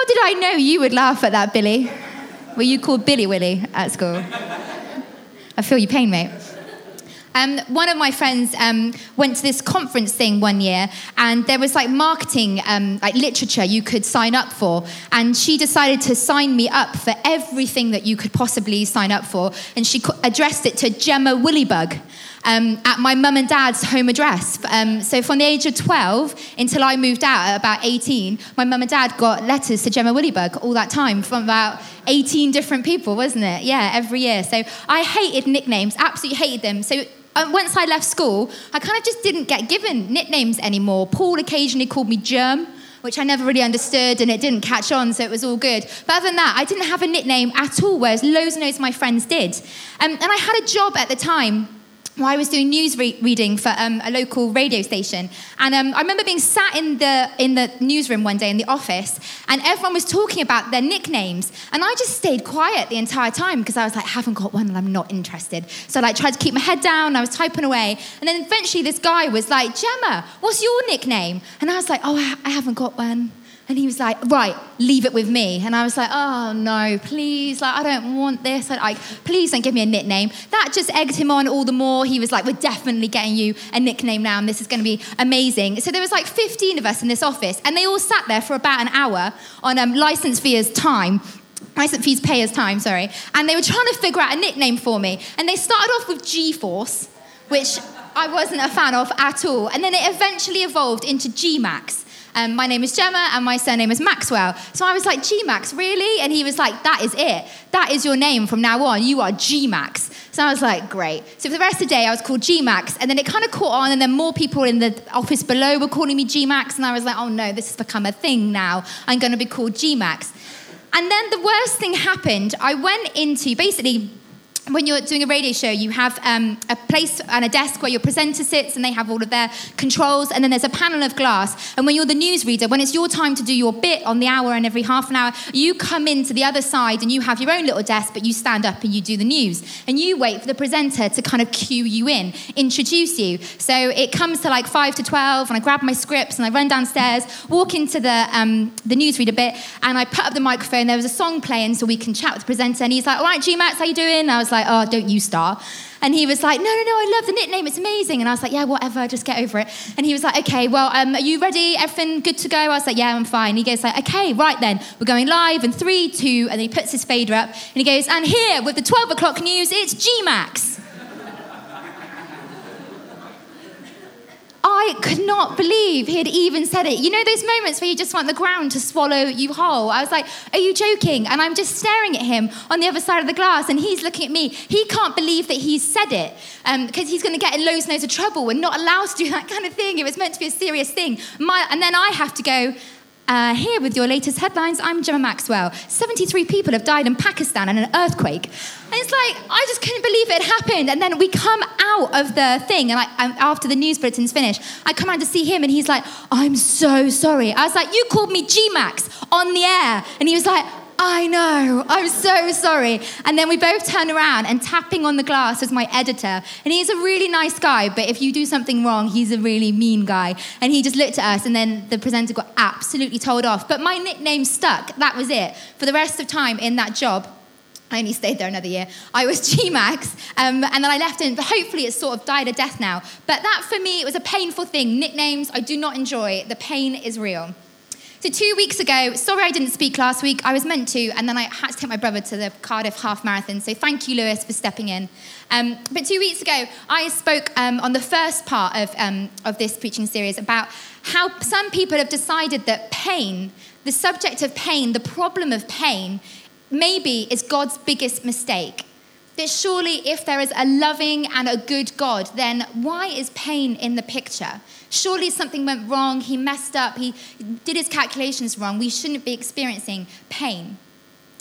How did I know you would laugh at that, Billy? Were you called Billy Willy at school? I feel your pain, mate. Um, one of my friends um, went to this conference thing one year, and there was like marketing, um, like literature you could sign up for. And she decided to sign me up for everything that you could possibly sign up for. And she co- addressed it to Gemma Willybug. Um, at my mum and dad's home address. Um, so from the age of 12 until I moved out at about 18, my mum and dad got letters to Gemma Willybug all that time from about 18 different people, wasn't it? Yeah, every year. So I hated nicknames, absolutely hated them. So um, once I left school, I kind of just didn't get given nicknames anymore. Paul occasionally called me Germ, which I never really understood and it didn't catch on, so it was all good. But other than that, I didn't have a nickname at all, whereas loads and loads of my friends did. Um, and I had a job at the time well, I was doing news re- reading for um, a local radio station, and um, I remember being sat in the in the newsroom one day in the office, and everyone was talking about their nicknames, and I just stayed quiet the entire time because I was like, haven't got one, and I'm not interested. So I like, tried to keep my head down. I was typing away, and then eventually this guy was like, Gemma, what's your nickname? And I was like, Oh, I, I haven't got one. And he was like, right, leave it with me. And I was like, oh no, please, like, I don't want this. Like, please don't give me a nickname. That just egged him on all the more. He was like, we're definitely getting you a nickname now, and this is going to be amazing. So there was like 15 of us in this office, and they all sat there for about an hour on um, license fees time license fees payers time, sorry. And they were trying to figure out a nickname for me. And they started off with G Force, which I wasn't a fan of at all. And then it eventually evolved into G Max. Um, my name is Gemma and my surname is Maxwell. So I was like, G Max, really? And he was like, that is it. That is your name from now on. You are G Max. So I was like, great. So for the rest of the day, I was called G Max. And then it kind of caught on, and then more people in the office below were calling me G Max. And I was like, oh no, this has become a thing now. I'm going to be called G Max. And then the worst thing happened. I went into basically when you're doing a radio show, you have um, a place and a desk where your presenter sits and they have all of their controls, and then there's a panel of glass. And when you're the newsreader, when it's your time to do your bit on the hour and every half an hour, you come into the other side and you have your own little desk, but you stand up and you do the news. And you wait for the presenter to kind of cue you in, introduce you. So it comes to like 5 to 12, and I grab my scripts and I run downstairs, walk into the, um, the newsreader bit, and I put up the microphone. There was a song playing so we can chat with the presenter. And he's like, All right, G Max, how you doing? I was like, Oh, don't you start. And he was like, no, no, no, I love the nickname. It's amazing. And I was like, yeah, whatever, just get over it. And he was like, okay, well, um, are you ready? Everything good to go? I was like, yeah, I'm fine. He goes like, okay, right then, we're going live in three, two, and then he puts his fader up and he goes, and here with the 12 o'clock news, it's G-Max. I could not believe he had even said it. You know those moments where you just want the ground to swallow you whole? I was like, Are you joking? And I'm just staring at him on the other side of the glass, and he's looking at me. He can't believe that he's said it because um, he's going to get in loads and loads of trouble. We're not allowed to do that kind of thing. It was meant to be a serious thing. My, and then I have to go, uh, here with your latest headlines, I'm Gemma Maxwell. 73 people have died in Pakistan in an earthquake. And it's like, I just couldn't believe it happened. And then we come out of the thing, and after the news bulletin's finished, I come out to see him, and he's like, I'm so sorry. I was like, You called me G Max on the air. And he was like, I know, I'm so sorry. And then we both turn around and tapping on the glass was my editor. And he's a really nice guy, but if you do something wrong, he's a really mean guy. And he just looked at us, and then the presenter got absolutely told off. But my nickname stuck. That was it. For the rest of time in that job, I only stayed there another year. I was GMAX, um, and then I left but hopefully it's sort of died a death now. But that for me, it was a painful thing. Nicknames, I do not enjoy. The pain is real. So, two weeks ago, sorry I didn't speak last week. I was meant to, and then I had to take my brother to the Cardiff Half Marathon. So, thank you, Lewis, for stepping in. Um, but two weeks ago, I spoke um, on the first part of, um, of this preaching series about how some people have decided that pain, the subject of pain, the problem of pain, maybe is God's biggest mistake. That surely, if there is a loving and a good God, then why is pain in the picture? Surely something went wrong, he messed up, he did his calculations wrong. We shouldn't be experiencing pain.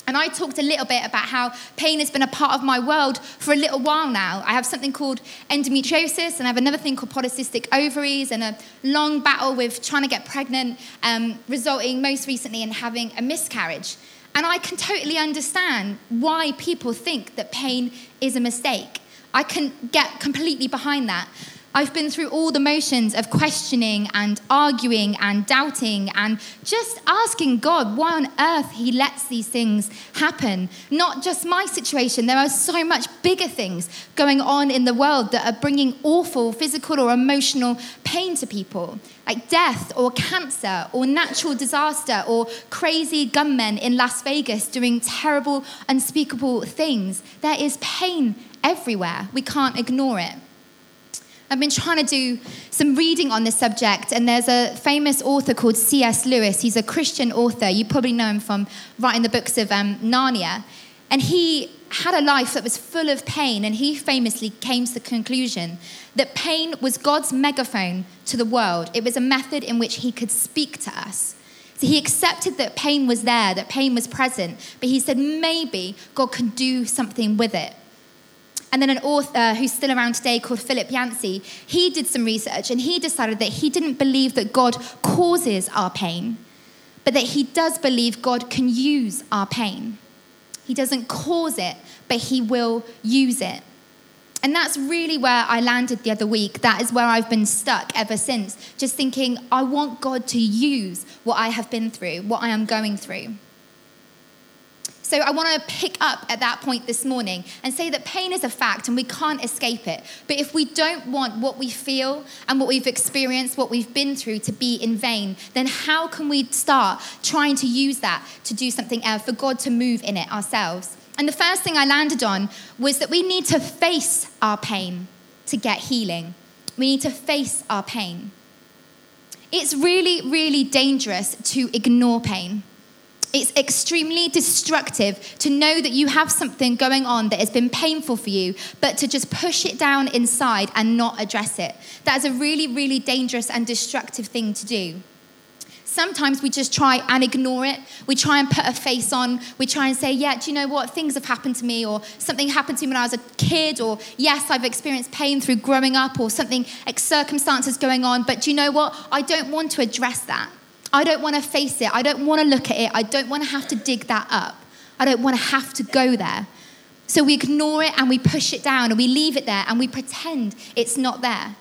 And I talked a little bit about how pain has been a part of my world for a little while now. I have something called endometriosis, and I have another thing called polycystic ovaries, and a long battle with trying to get pregnant, um, resulting most recently in having a miscarriage. And I can totally understand why people think that pain is a mistake. I can get completely behind that. I've been through all the motions of questioning and arguing and doubting and just asking God why on earth He lets these things happen. Not just my situation, there are so much bigger things going on in the world that are bringing awful physical or emotional pain to people, like death or cancer or natural disaster or crazy gunmen in Las Vegas doing terrible, unspeakable things. There is pain everywhere. We can't ignore it. I've been trying to do some reading on this subject, and there's a famous author called C.S. Lewis. He's a Christian author. You probably know him from writing the books of um, Narnia. And he had a life that was full of pain, and he famously came to the conclusion that pain was God's megaphone to the world. It was a method in which he could speak to us. So he accepted that pain was there, that pain was present, but he said maybe God can do something with it. And then an author uh, who's still around today called Philip Yancey, he did some research and he decided that he didn't believe that God causes our pain, but that he does believe God can use our pain. He doesn't cause it, but he will use it. And that's really where I landed the other week. That is where I've been stuck ever since, just thinking, I want God to use what I have been through, what I am going through. So I want to pick up at that point this morning and say that pain is a fact and we can't escape it. But if we don't want what we feel and what we've experienced, what we've been through to be in vain, then how can we start trying to use that to do something else, for God to move in it ourselves? And the first thing I landed on was that we need to face our pain to get healing. We need to face our pain. It's really, really dangerous to ignore pain. It's extremely destructive to know that you have something going on that has been painful for you, but to just push it down inside and not address it. That is a really, really dangerous and destructive thing to do. Sometimes we just try and ignore it. We try and put a face on. We try and say, yeah, do you know what? Things have happened to me, or something happened to me when I was a kid, or yes, I've experienced pain through growing up, or something, like circumstances going on. But do you know what? I don't want to address that. I don't want to face it. I don't want to look at it. I don't want to have to dig that up. I don't want to have to go there. So we ignore it and we push it down and we leave it there and we pretend it's not there.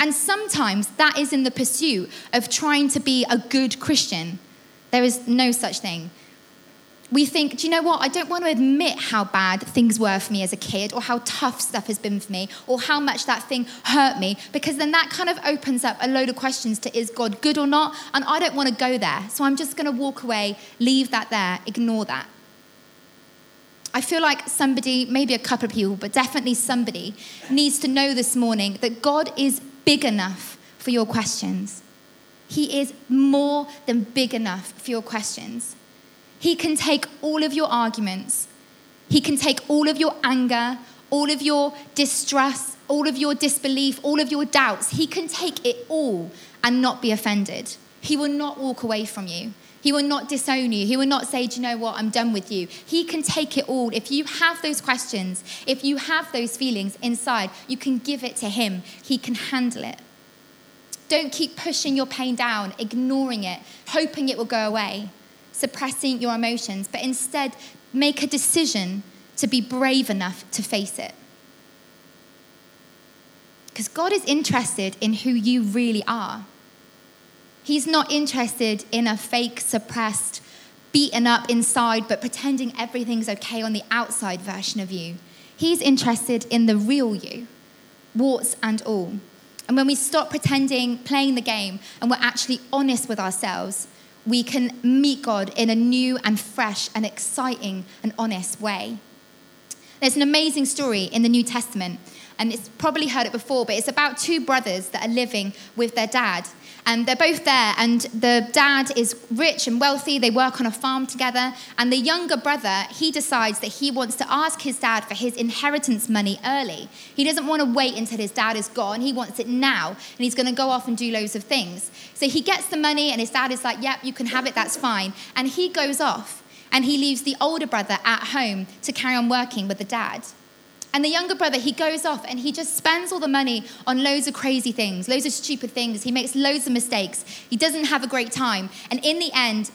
And sometimes that is in the pursuit of trying to be a good Christian. There is no such thing we think, do you know what? I don't want to admit how bad things were for me as a kid, or how tough stuff has been for me, or how much that thing hurt me, because then that kind of opens up a load of questions to is God good or not? And I don't want to go there. So I'm just going to walk away, leave that there, ignore that. I feel like somebody, maybe a couple of people, but definitely somebody, needs to know this morning that God is big enough for your questions. He is more than big enough for your questions. He can take all of your arguments, He can take all of your anger, all of your distrust, all of your disbelief, all of your doubts. He can take it all and not be offended. He will not walk away from you. He will not disown you. He will not say, Do you know what? I'm done with you. He can take it all. If you have those questions, if you have those feelings inside, you can give it to Him. He can handle it. Don't keep pushing your pain down, ignoring it, hoping it will go away suppressing your emotions, but instead make a decision to be brave enough to face it. Because God is interested in who you really are. He's not interested in a fake, suppressed, beaten up inside, but pretending everything's okay on the outside version of you. He's interested in the real you, warts and all. And when we stop pretending, playing the game, and we're actually honest with ourselves, we can meet God in a new and fresh and exciting and honest way. There's an amazing story in the New Testament, and it's probably heard it before, but it's about two brothers that are living with their dad. And they're both there and the dad is rich and wealthy. They work on a farm together. And the younger brother he decides that he wants to ask his dad for his inheritance money early. He doesn't want to wait until his dad is gone. He wants it now and he's going to go off and do loads of things. So he gets the money and his dad is like yep you can have it. That's fine. And he goes off and he leaves the older brother at home to carry on working with the dad and the younger brother, he goes off and he just spends all the money on loads of crazy things, loads of stupid things. He makes loads of mistakes. He doesn't have a great time. And in the end,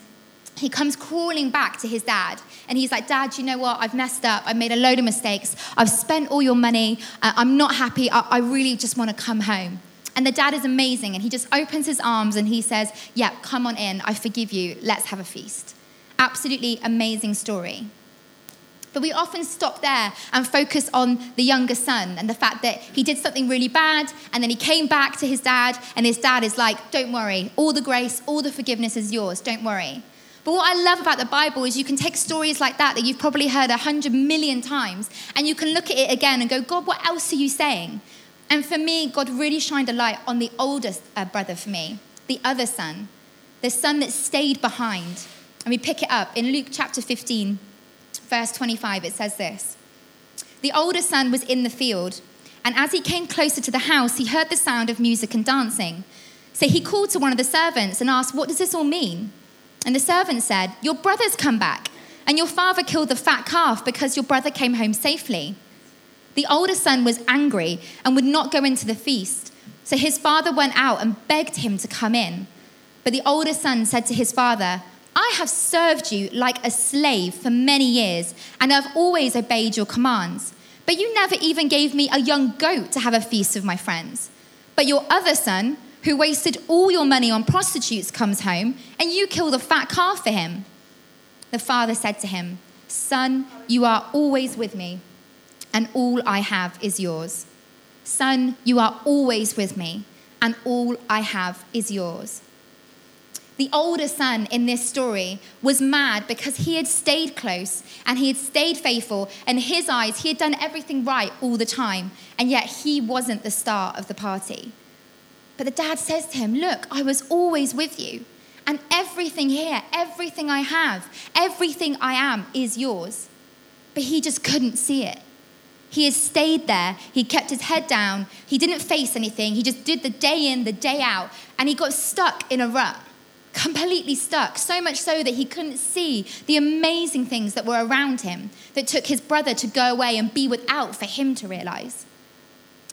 he comes crawling back to his dad. And he's like dad you know what? I've messed up. I've made a load of mistakes. I've spent all your money. I'm not happy. I, I really just want to come home. And the dad is amazing. And he just opens his arms and he says yeah come on in. I forgive you. Let's have a feast. Absolutely amazing story but we often stop there and focus on the younger son and the fact that he did something really bad and then he came back to his dad and his dad is like, Don't worry, all the grace, all the forgiveness is yours, don't worry. But what I love about the Bible is you can take stories like that that you've probably heard a hundred million times and you can look at it again and go, God, what else are you saying? And for me, God really shined a light on the oldest uh, brother for me, the other son, the son that stayed behind. And we pick it up in Luke chapter 15, verse 25. It says this The older son was in the field, and as he came closer to the house, he heard the sound of music and dancing. So he called to one of the servants and asked, What does this all mean? And the servant said, Your brother's come back, and your father killed the fat calf because your brother came home safely. The older son was angry and would not go into the feast. So his father went out and begged him to come in. But the older son said to his father, I have served you like a slave for many years, and I've always obeyed your commands. But you never even gave me a young goat to have a feast with my friends. But your other son, who wasted all your money on prostitutes, comes home, and you kill the fat calf for him. The father said to him, Son, you are always with me, and all I have is yours. Son, you are always with me, and all I have is yours. The older son in this story was mad because he had stayed close and he had stayed faithful. In his eyes, he had done everything right all the time, and yet he wasn't the star of the party. But the dad says to him, Look, I was always with you. And everything here, everything I have, everything I am is yours. But he just couldn't see it. He had stayed there. He kept his head down. He didn't face anything. He just did the day in, the day out. And he got stuck in a rut, completely stuck. So much so that he couldn't see the amazing things that were around him that took his brother to go away and be without for him to realize.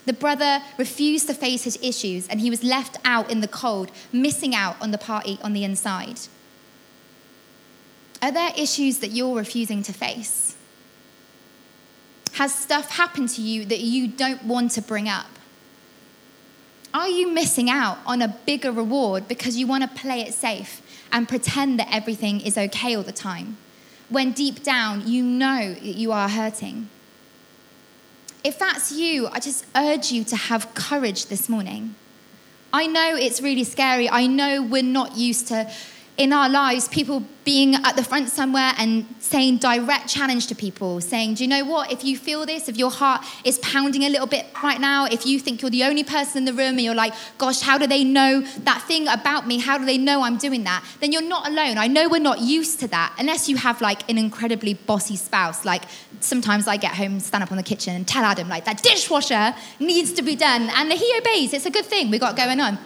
The brother refused to face his issues and he was left out in the cold, missing out on the party on the inside. Are there issues that you're refusing to face? Has stuff happened to you that you don't want to bring up? Are you missing out on a bigger reward because you want to play it safe and pretend that everything is okay all the time, when deep down you know that you are hurting? If that's you, I just urge you to have courage this morning. I know it's really scary. I know we're not used to in our lives, people being at the front somewhere and saying direct challenge to people, saying, Do you know what? If you feel this, if your heart is pounding a little bit right now, if you think you're the only person in the room and you're like, Gosh, how do they know that thing about me? How do they know I'm doing that? Then you're not alone. I know we're not used to that unless you have like an incredibly bossy spouse. Like sometimes I get home, stand up on the kitchen and tell Adam, like, that dishwasher needs to be done. And he obeys. It's a good thing we got going on.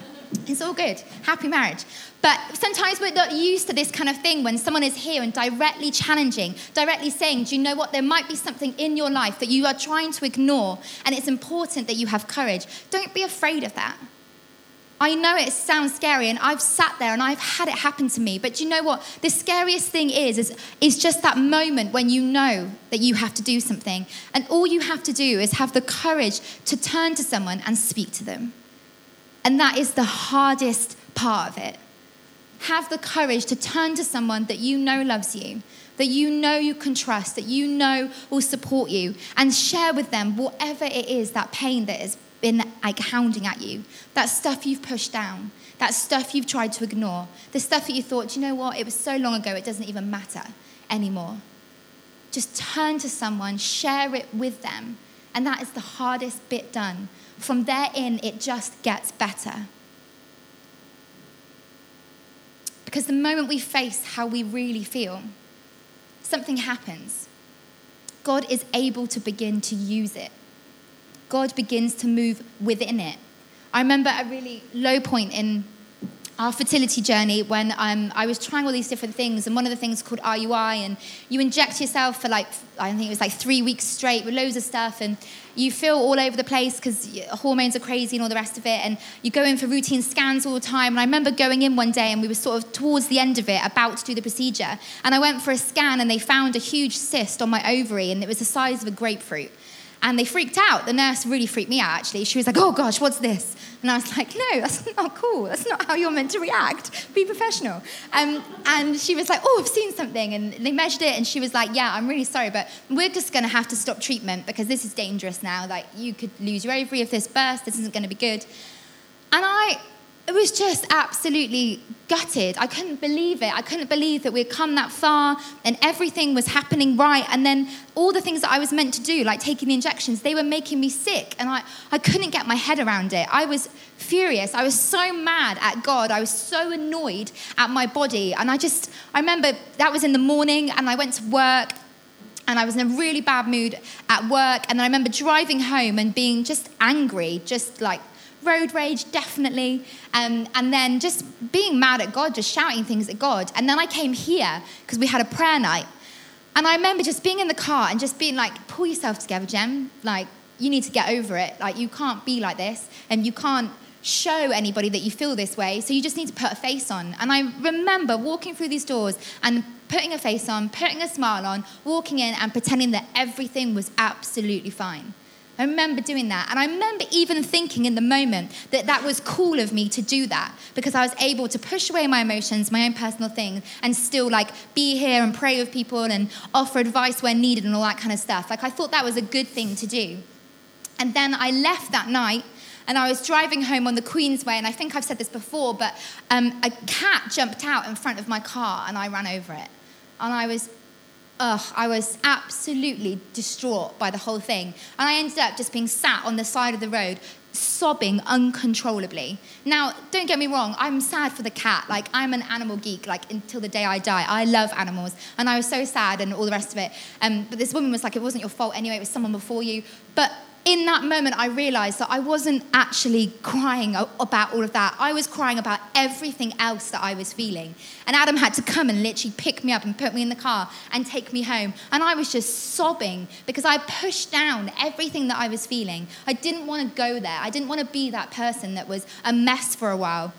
It's all good. Happy marriage. But sometimes we're not used to this kind of thing when someone is here and directly challenging, directly saying, Do you know what? There might be something in your life that you are trying to ignore, and it's important that you have courage. Don't be afraid of that. I know it sounds scary, and I've sat there and I've had it happen to me. But you know what? The scariest thing is, is, is just that moment when you know that you have to do something. And all you have to do is have the courage to turn to someone and speak to them. And that is the hardest part of it have the courage to turn to someone that you know loves you, that you know you can trust, that you know will support you, and share with them whatever it is that pain that has been like hounding at you, that stuff you've pushed down, that stuff you've tried to ignore, the stuff that you thought, you know what, it was so long ago, it doesn't even matter anymore. Just turn to someone, share it with them, and that is the hardest bit done. From there in, it just gets better. Because the moment we face how we really feel, something happens. God is able to begin to use it. God begins to move within it. I remember a really low point in our fertility journey when um, I was trying all these different things, and one of the things called IUI, and you inject yourself for like, I think it was like three weeks straight with loads of stuff, and you feel all over the place because hormones are crazy and all the rest of it, and you go in for routine scans all the time. And I remember going in one day, and we were sort of towards the end of it, about to do the procedure, and I went for a scan, and they found a huge cyst on my ovary, and it was the size of a grapefruit. And they freaked out. The nurse really freaked me out, actually. She was like, oh gosh, what's this? And I was like, no, that's not cool. That's not how you're meant to react. Be professional. Um, and she was like, oh, I've seen something. And they measured it, and she was like, yeah, I'm really sorry, but we're just going to have to stop treatment because this is dangerous now. Like, you could lose your ovary if this bursts. This isn't going to be good. And I it was just absolutely gutted. I couldn't believe it. I couldn't believe that we'd come that far and everything was happening right. And then all the things that I was meant to do, like taking the injections, they were making me sick. And I, I couldn't get my head around it. I was furious. I was so mad at God. I was so annoyed at my body. And I just, I remember that was in the morning and I went to work and I was in a really bad mood at work. And then I remember driving home and being just angry, just like road rage, definitely. Um, and then just being mad at God, just shouting things at God. And then I came here because we had a prayer night. And I remember just being in the car and just being like, pull yourself together, Jem. Like, you need to get over it. Like, you can't be like this. And you can't show anybody that you feel this way. So you just need to put a face on. And I remember walking through these doors and putting a face on, putting a smile on, walking in and pretending that everything was absolutely fine. I remember doing that. And I remember even thinking in the moment that that was cool of me to do that because I was able to push away my emotions, my own personal things, and still like be here and pray with people and offer advice where needed and all that kind of stuff. Like I thought that was a good thing to do. And then I left that night and I was driving home on the Queensway, and I think I've said this before, but um, a cat jumped out in front of my car and I ran over it. And I was ugh, I was absolutely distraught by the whole thing. And I ended up just being sat on the side of the road, sobbing uncontrollably. Now, don't get me wrong, I'm sad for the cat. Like, I'm an animal geek, like, until the day I die. I love animals. And I was so sad and all the rest of it. Um, but this woman was like, it wasn't your fault anyway, it was someone before you. But in that moment, I realized that I wasn't actually crying about all of that. I was crying about everything else that I was feeling. And Adam had to come and literally pick me up and put me in the car and take me home. And I was just sobbing because I pushed down everything that I was feeling. I didn't want to go there. I didn't want to be that person that was a mess for a while.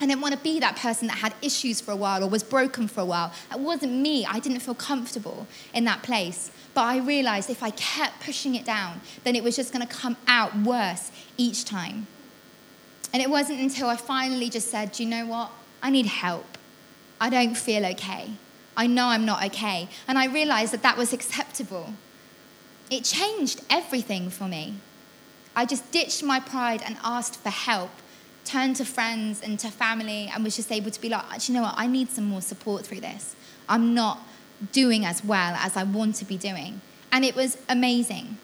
I didn't want to be that person that had issues for a while or was broken for a while. That wasn't me. I didn't feel comfortable in that place. But I realized if I kept pushing it down, then it was just going to come out worse each time. And it wasn't until I finally just said, Do you know what? I need help. I don't feel okay. I know I'm not okay. And I realized that that was acceptable. It changed everything for me. I just ditched my pride and asked for help, turned to friends and to family, and was just able to be like, you know what? I need some more support through this. I'm not doing as well as I want to be doing. And it was amazing.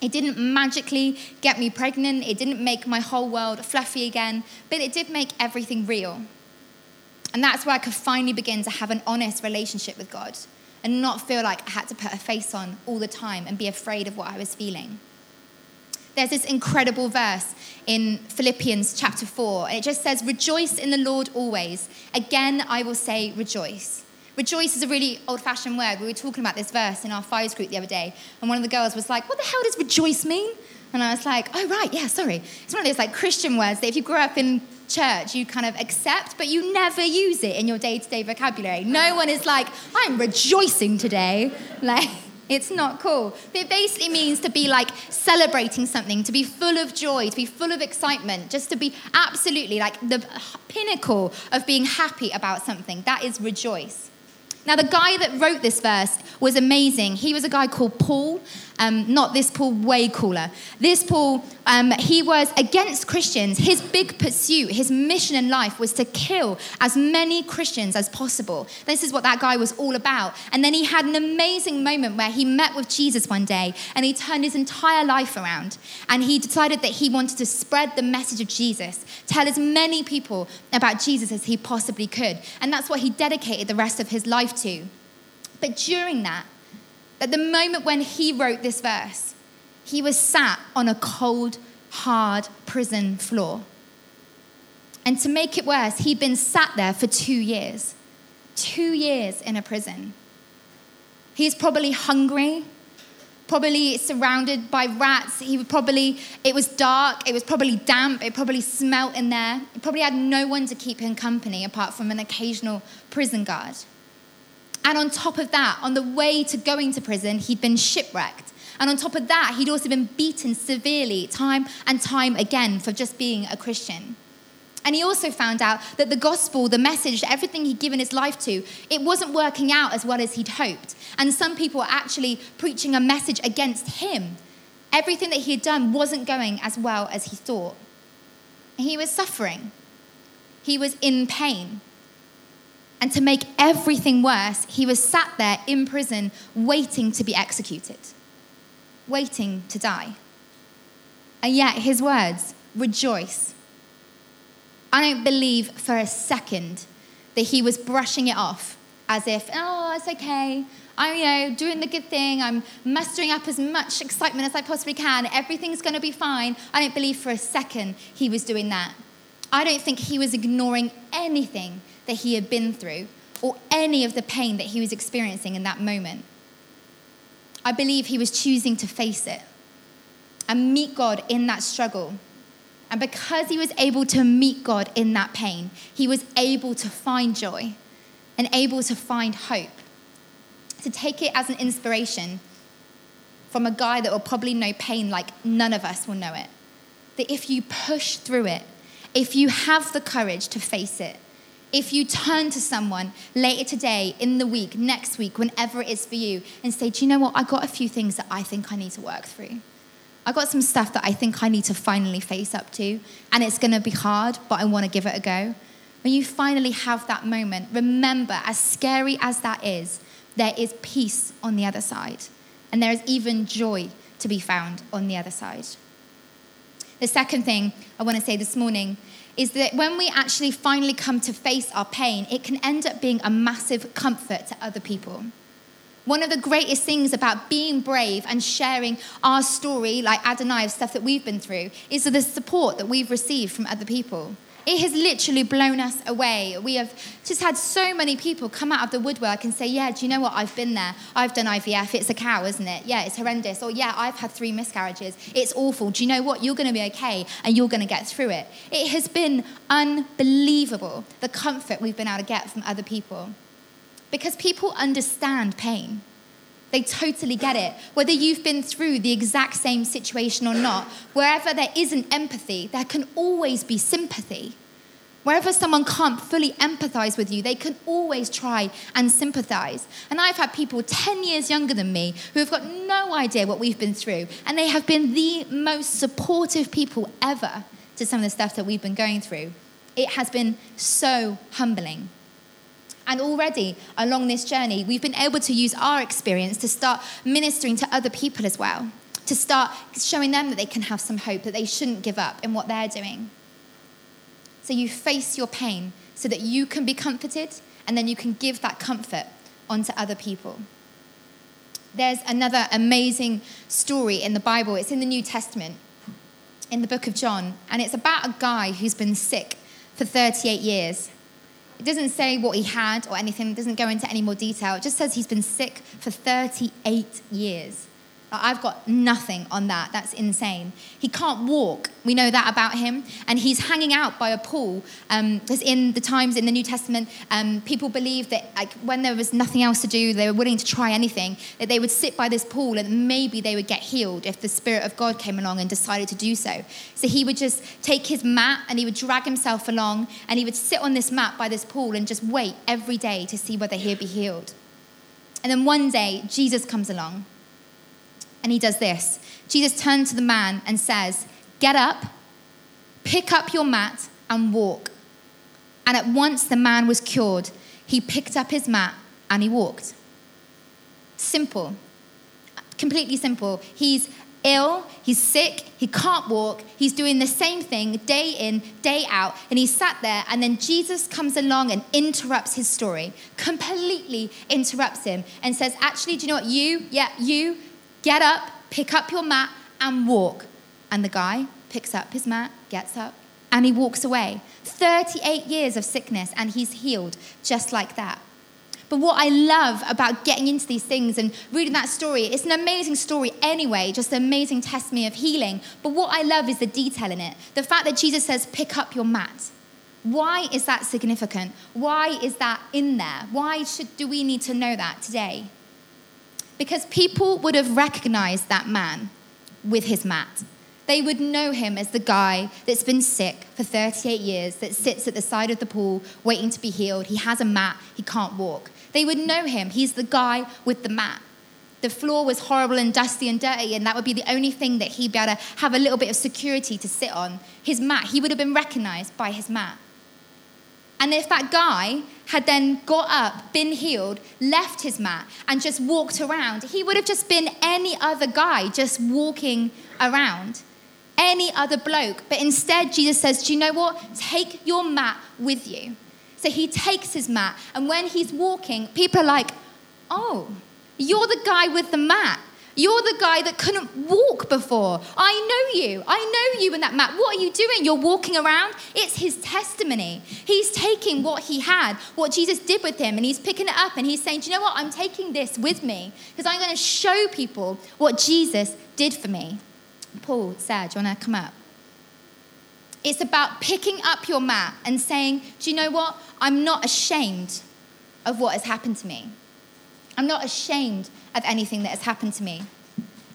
It didn't magically get me pregnant, it didn't make my whole world fluffy again, but it did make everything real. And that's where I could finally begin to have an honest relationship with God and not feel like I had to put a face on all the time and be afraid of what I was feeling. There's this incredible verse in Philippians chapter 4, and it just says, Rejoice in the Lord always. Again, I will say, rejoice. Rejoice is a really old fashioned word. We were talking about this verse in our fives group the other day, and one of the girls was like, What the hell does rejoice mean? And I was like, Oh, right, yeah, sorry. It's one of those like Christian words that if you grew up in church, you kind of accept, but you never use it in your day to day vocabulary. No one is like, I'm rejoicing today. Like, it's not cool. But it basically means to be like celebrating something, to be full of joy, to be full of excitement, just to be absolutely like the pinnacle of being happy about something. That is rejoice. Now, the guy that wrote this verse was amazing. He was a guy called Paul, um, not this Paul, way cooler. This Paul, um, he was against Christians. His big pursuit, his mission in life was to kill as many Christians as possible. This is what that guy was all about. And then he had an amazing moment where he met with Jesus one day and he turned his entire life around. And he decided that he wanted to spread the message of Jesus, tell as many people about Jesus as he possibly could. And that's what he dedicated the rest of his life to. But during that, at the moment when he wrote this verse, he was sat on a cold, hard prison floor. And to make it worse, he'd been sat there for two years. Two years in a prison. He's probably hungry, probably surrounded by rats. He would probably, it was dark, it was probably damp, it probably smelt in there. He probably had no one to keep him company apart from an occasional prison guard. And on top of that, on the way to going to prison, he'd been shipwrecked. And on top of that, he'd also been beaten severely time and time again for just being a Christian. And he also found out that the gospel, the message, everything he'd given his life to, it wasn't working out as well as he'd hoped. And some people were actually preaching a message against him. Everything that he had done wasn't going as well as he thought. He was suffering, he was in pain. And to make everything worse, he was sat there in prison waiting to be executed, waiting to die. And yet, his words, rejoice, I don't believe for a second that he was brushing it off as if, oh, it's okay. I'm, you know, doing the good thing. I'm mustering up as much excitement as I possibly can. Everything's going to be fine. I don't believe for a second he was doing that. I don't think he was ignoring anything that he had been through or any of the pain that he was experiencing in that moment. I believe he was choosing to face it and meet God in that struggle and because he was able to meet God in that pain, he was able to find joy and able to find hope. To take it as an inspiration from a guy that will probably know pain like none of us will know it. That if you push through it, if you have the courage to face it, if you turn to someone later today, in the week, next week, whenever it is for you, and say, Do you know what? I got a few things that I think I need to work through. I got some stuff that I think I need to finally face up to, and it's going to be hard, but I want to give it a go. When you finally have that moment, remember, as scary as that is, there is peace on the other side, and there is even joy to be found on the other side. The second thing I want to say this morning is that when we actually finally come to face our pain, it can end up being a massive comfort to other people. One of the greatest things about being brave and sharing our story, like Adam and I, of stuff that we've been through, is the support that we've received from other people. It has literally blown us away. We have just had so many people come out of the woodwork and say, Yeah, do you know what? I've been there. I've done IVF. It's a cow, isn't it? Yeah, it's horrendous. Or, Yeah, I've had three miscarriages. It's awful. Do you know what? You're going to be okay and you're going to get through it. It has been unbelievable the comfort we've been able to get from other people. Because people understand pain. They totally get it. Whether you've been through the exact same situation or not, wherever there isn't empathy, there can always be sympathy. Wherever someone can't fully empathize with you, they can always try and sympathize. And I've had people 10 years younger than me who have got no idea what we've been through, and they have been the most supportive people ever to some of the stuff that we've been going through. It has been so humbling. And already along this journey, we've been able to use our experience to start ministering to other people as well, to start showing them that they can have some hope, that they shouldn't give up in what they're doing. So you face your pain so that you can be comforted and then you can give that comfort onto other people. There's another amazing story in the Bible. It's in the New Testament, in the book of John, and it's about a guy who's been sick for 38 years. It doesn't say what he had or anything, it doesn't go into any more detail. It just says he's been sick for 38 years. I've got nothing on that. That's insane. He can't walk. We know that about him. And he's hanging out by a pool. Um, because in the times in the New Testament, um, people believed that like, when there was nothing else to do, they were willing to try anything, that they would sit by this pool and maybe they would get healed if the Spirit of God came along and decided to do so. So he would just take his mat and he would drag himself along and he would sit on this mat by this pool and just wait every day to see whether he'd be healed. And then one day, Jesus comes along and he does this Jesus turns to the man and says, Get up, pick up your mat, and walk. And at once the man was cured. He picked up his mat and he walked. Simple, completely simple. He's ill, he's sick, he can't walk, he's doing the same thing day in, day out, and he sat there, and then Jesus comes along and interrupts his story, completely interrupts him, and says, Actually, do you know what? You, yeah, you, Get up, pick up your mat, and walk. And the guy picks up his mat, gets up, and he walks away. 38 years of sickness, and he's healed just like that. But what I love about getting into these things and reading that story, it's an amazing story anyway, just an amazing testimony of healing. But what I love is the detail in it. The fact that Jesus says, pick up your mat. Why is that significant? Why is that in there? Why should, do we need to know that today? Because people would have recognized that man with his mat. They would know him as the guy that's been sick for 38 years, that sits at the side of the pool waiting to be healed. He has a mat, he can't walk. They would know him. He's the guy with the mat. The floor was horrible and dusty and dirty, and that would be the only thing that he'd be able to have a little bit of security to sit on. His mat, he would have been recognized by his mat. And if that guy had then got up, been healed, left his mat, and just walked around, he would have just been any other guy just walking around, any other bloke. But instead, Jesus says, Do you know what? Take your mat with you. So he takes his mat, and when he's walking, people are like, Oh, you're the guy with the mat. You're the guy that couldn't walk before. I know you. I know you in that mat. What are you doing? You're walking around. It's his testimony. He's taking what he had, what Jesus did with him, and he's picking it up and he's saying, Do you know what? I'm taking this with me because I'm going to show people what Jesus did for me. Paul, Sarah, do you want to come up? It's about picking up your mat and saying, Do you know what? I'm not ashamed of what has happened to me. I'm not ashamed of anything that has happened to me.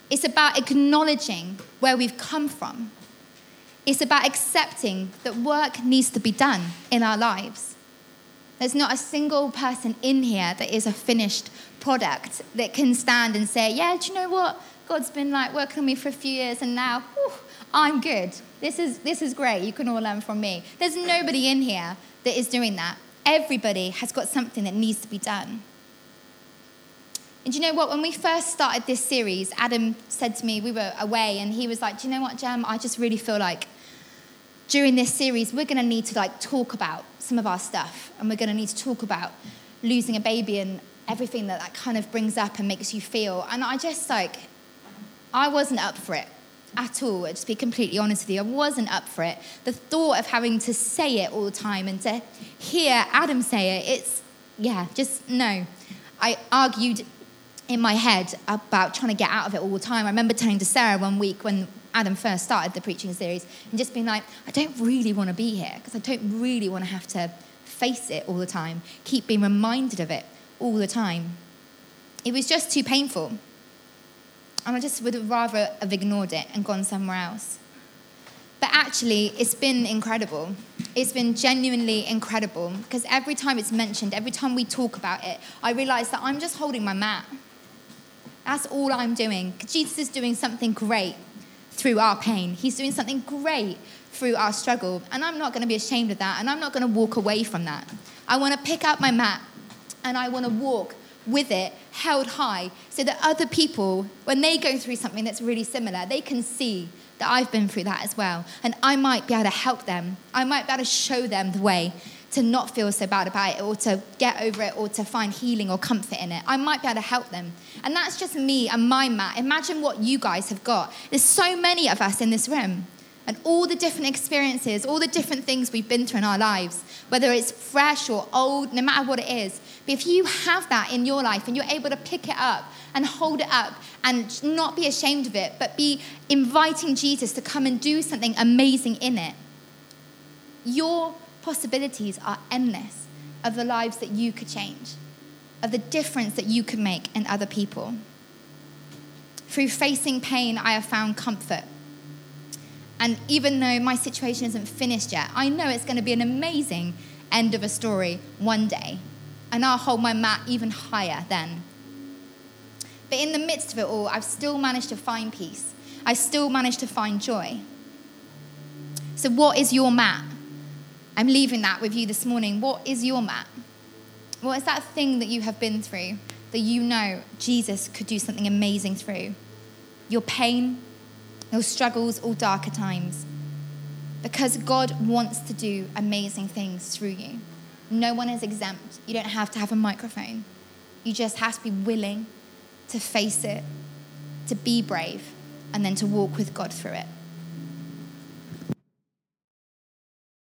It's about acknowledging where we've come from. It's about accepting that work needs to be done in our lives. There's not a single person in here that is a finished product that can stand and say, Yeah, do you know what? God's been like working on me for a few years and now whew, I'm good. This is, this is great. You can all learn from me. There's nobody in here that is doing that. Everybody has got something that needs to be done. And you know what? When we first started this series, Adam said to me, we were away, and he was like, Do you know what, Jem? I just really feel like during this series, we're going to need to like talk about some of our stuff, and we're going to need to talk about losing a baby and everything that that kind of brings up and makes you feel. And I just like, I wasn't up for it at all. I'll just be completely honest with you. I wasn't up for it. The thought of having to say it all the time and to hear Adam say it, it's, yeah, just no. I argued in my head about trying to get out of it all the time. I remember telling to Sarah one week when Adam first started the preaching series and just being like, I don't really want to be here because I don't really want to have to face it all the time, keep being reminded of it all the time. It was just too painful. And I just would have rather have ignored it and gone somewhere else. But actually, it's been incredible. It's been genuinely incredible because every time it's mentioned, every time we talk about it, I realize that I'm just holding my mat. That's all I'm doing. Jesus is doing something great through our pain. He's doing something great through our struggle. And I'm not going to be ashamed of that. And I'm not going to walk away from that. I want to pick up my mat and I want to walk with it held high so that other people, when they go through something that's really similar, they can see that I've been through that as well. And I might be able to help them. I might be able to show them the way to not feel so bad about it or to get over it or to find healing or comfort in it. I might be able to help them. And that's just me and my mat. Imagine what you guys have got. There's so many of us in this room. And all the different experiences, all the different things we've been through in our lives, whether it's fresh or old, no matter what it is. But if you have that in your life and you're able to pick it up and hold it up and not be ashamed of it, but be inviting Jesus to come and do something amazing in it, your possibilities are endless of the lives that you could change, of the difference that you could make in other people. Through facing pain, I have found comfort. And even though my situation isn't finished yet, I know it's going to be an amazing end of a story one day. And I'll hold my mat even higher then. But in the midst of it all, I've still managed to find peace. I still managed to find joy. So, what is your mat? I'm leaving that with you this morning. What is your mat? What is that thing that you have been through that you know Jesus could do something amazing through? Your pain, your struggles, or darker times. Because God wants to do amazing things through you. No one is exempt. You don't have to have a microphone. You just have to be willing to face it, to be brave, and then to walk with God through it.